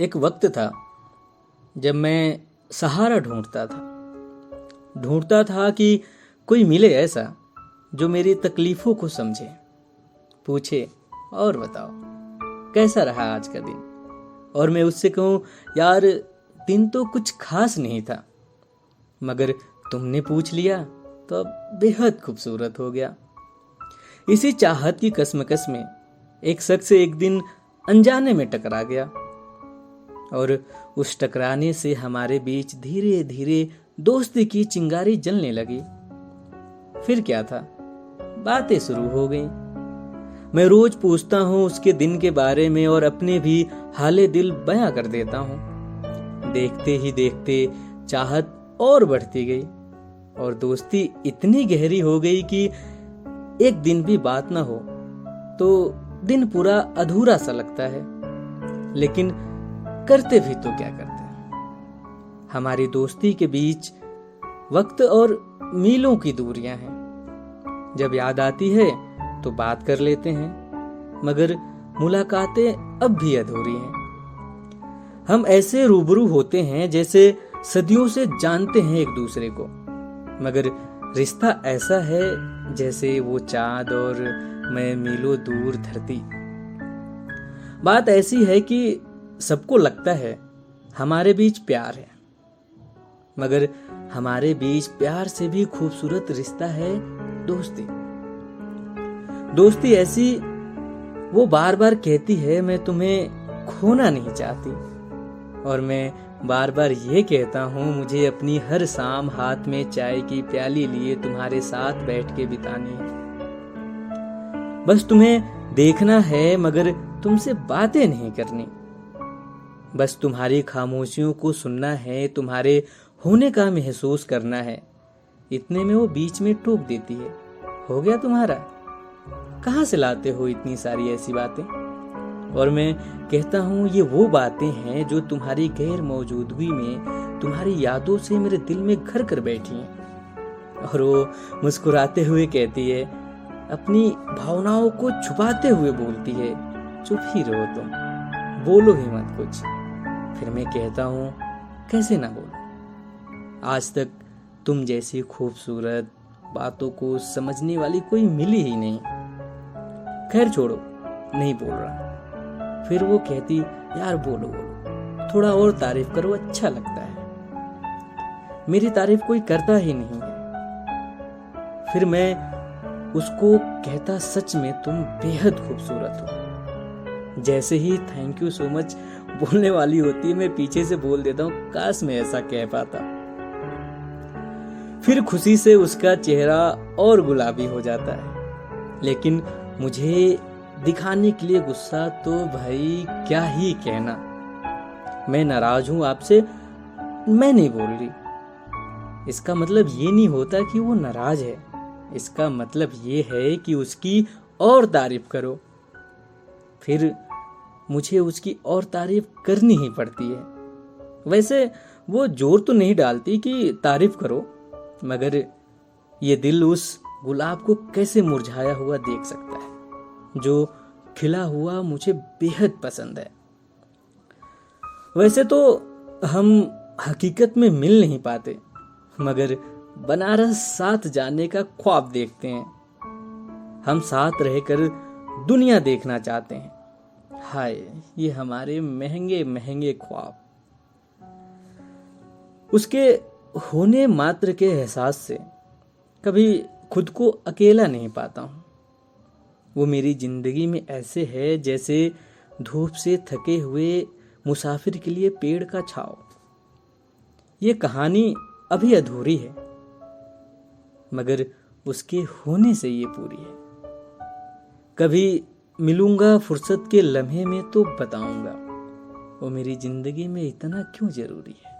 एक वक्त था जब मैं सहारा ढूंढता था। ढूंढता था कि कोई मिले ऐसा जो मेरी तकलीफों को समझे, पूछे और बताओ, कैसा रहा आज का दिन? और मैं उससे कहूँ, यार, दिन तो कुछ खास नहीं था, मगर तुमने पूछ लिया तो अब बेहद खूबसूरत हो गया। इसी चाहत की कसमकस में एक शख्स एक दिन अनजाने में टकरा गया। और उस टकराने से हमारे बीच धीरे धीरे दोस्ती की चिंगारी जलने लगी। फिर क्या था? बातें शुरू हो गई। मैं रोज पूछता हूँ उसके दिन के बारे में और अपने भी हाले दिल बयां कर देता हूँ। देखते ही देखते चाहत और बढ़ती गई और दोस्ती इतनी गहरी हो गई कि एक दिन भी बात ना हो तो दिन पूरा अधूरा सा लगता है। लेकिन करते भी तो क्या करते हमारी दोस्ती के बीच वक्त और मीलों की दूरियाँ हैं। जब याद आती है तो बात कर लेते हैं। मगर मुलाकातें अब भी अधूरी हैं। हम ऐसे रूबरू होते हैं जैसे सदियों से जानते हैं एक दूसरे को। मगर रिश्ता ऐसा है जैसे वो चाँद और मैं मीलों दूर धरती। बात ऐसी है कि सबको लगता है हमारे बीच प्यार है। मगर हमारे बीच प्यार से भी खूबसूरत रिश्ता है दोस्ती। दोस्ती ऐसी वो बार बार कहती है, मैं तुम्हें खोना नहीं चाहती। और मैं बार बार ये कहता हूँ, मुझे अपनी हर शाम हाथ में चाय की प्याली लिए तुम्हारे साथ बैठ के बितानी है। बस तुम्हें देखना है, मगर तुमसे बातें नहीं करनी। बस तुम्हारी खामोशियों को सुनना है, तुम्हारे होने का महसूस करना है। इतने में वो बीच में टोक देती है। हो गया तुम्हारा? कहाँ से लाते हो इतनी सारी ऐसी बातें? और मैं कहता हूँ, ये वो बातें हैं जो तुम्हारी गैर मौजूदगी में, तुम्हारी यादों से मेरे दिल में घर कर बैठी हैं। और वो मुस्कुराते हुए कहती है, अपनी भावनाओं को छुपाते हुए बोलती है, चुप ही रहो तुम। बोलो ही मत कुछ। फिर मैं कहता हूँ, कैसे ना बोलो? आज तक तुम जैसी खूबसूरत बातों को समझने वाली कोई मिली ही नहीं। खैर छोड़ो, नहीं बोल रहा फिर वो कहती, यार बोलो बोलो। थोड़ा और तारीफ़ करो अच्छा लगता है। मेरी तारीफ़ कोई करता ही नहीं है। फिर मैं उसको कहता, सच में तुम बेहद खूबसूरत हो। जैसे ही थैंक यू सो मच बोलने वाली होती है, मैं पीछे से बोल देता हूँ, काश मैं ऐसा कह पाता। फिर खुशी से उसका चेहरा और गुलाबी हो जाता है। लेकिन मुझे दिखाने के लिए गुस्सा तो भाई, क्या ही कहना। मैं नाराज़ हूँ आपसे, मैं नहीं बोल रही। इसका मतलब ये नहीं होता कि वो नाराज़ है। इसका मतलब ये है कि उसकी और तारीफ़ करो। फिर मुझे उसकी और तारीफ़ करनी ही पड़ती है। वैसे वो ज़ोर तो नहीं डालती कि तारीफ़ करो, मगर ये दिल उस गुलाब को कैसे मुरझाया हुआ देख सकता है, जो खिला हुआ मुझे बेहद पसंद है। वैसे तो हम हकीकत में मिल नहीं पाते, मगर बनारस साथ जाने का ख्वाब देखते हैं। हम साथ रहकर दुनिया देखना चाहते हैं। हाय, ये हमारे महँगे महँगे ख्वाब। उसके होने मात्र के एहसास से कभी खुद को अकेला नहीं पाता हूँ। वो मेरी ज़िंदगी में ऐसे है जैसे धूप से थके हुए मुसाफिर के लिए पेड़ का छाव। ये कहानी अभी अधूरी है, मगर उसके होने से ये पूरी है। कभी मिलूँगा फुर्सत के लम्हे में तो बताऊँगा। वो मेरी ज़िंदगी में इतना क्यों ज़रूरी है?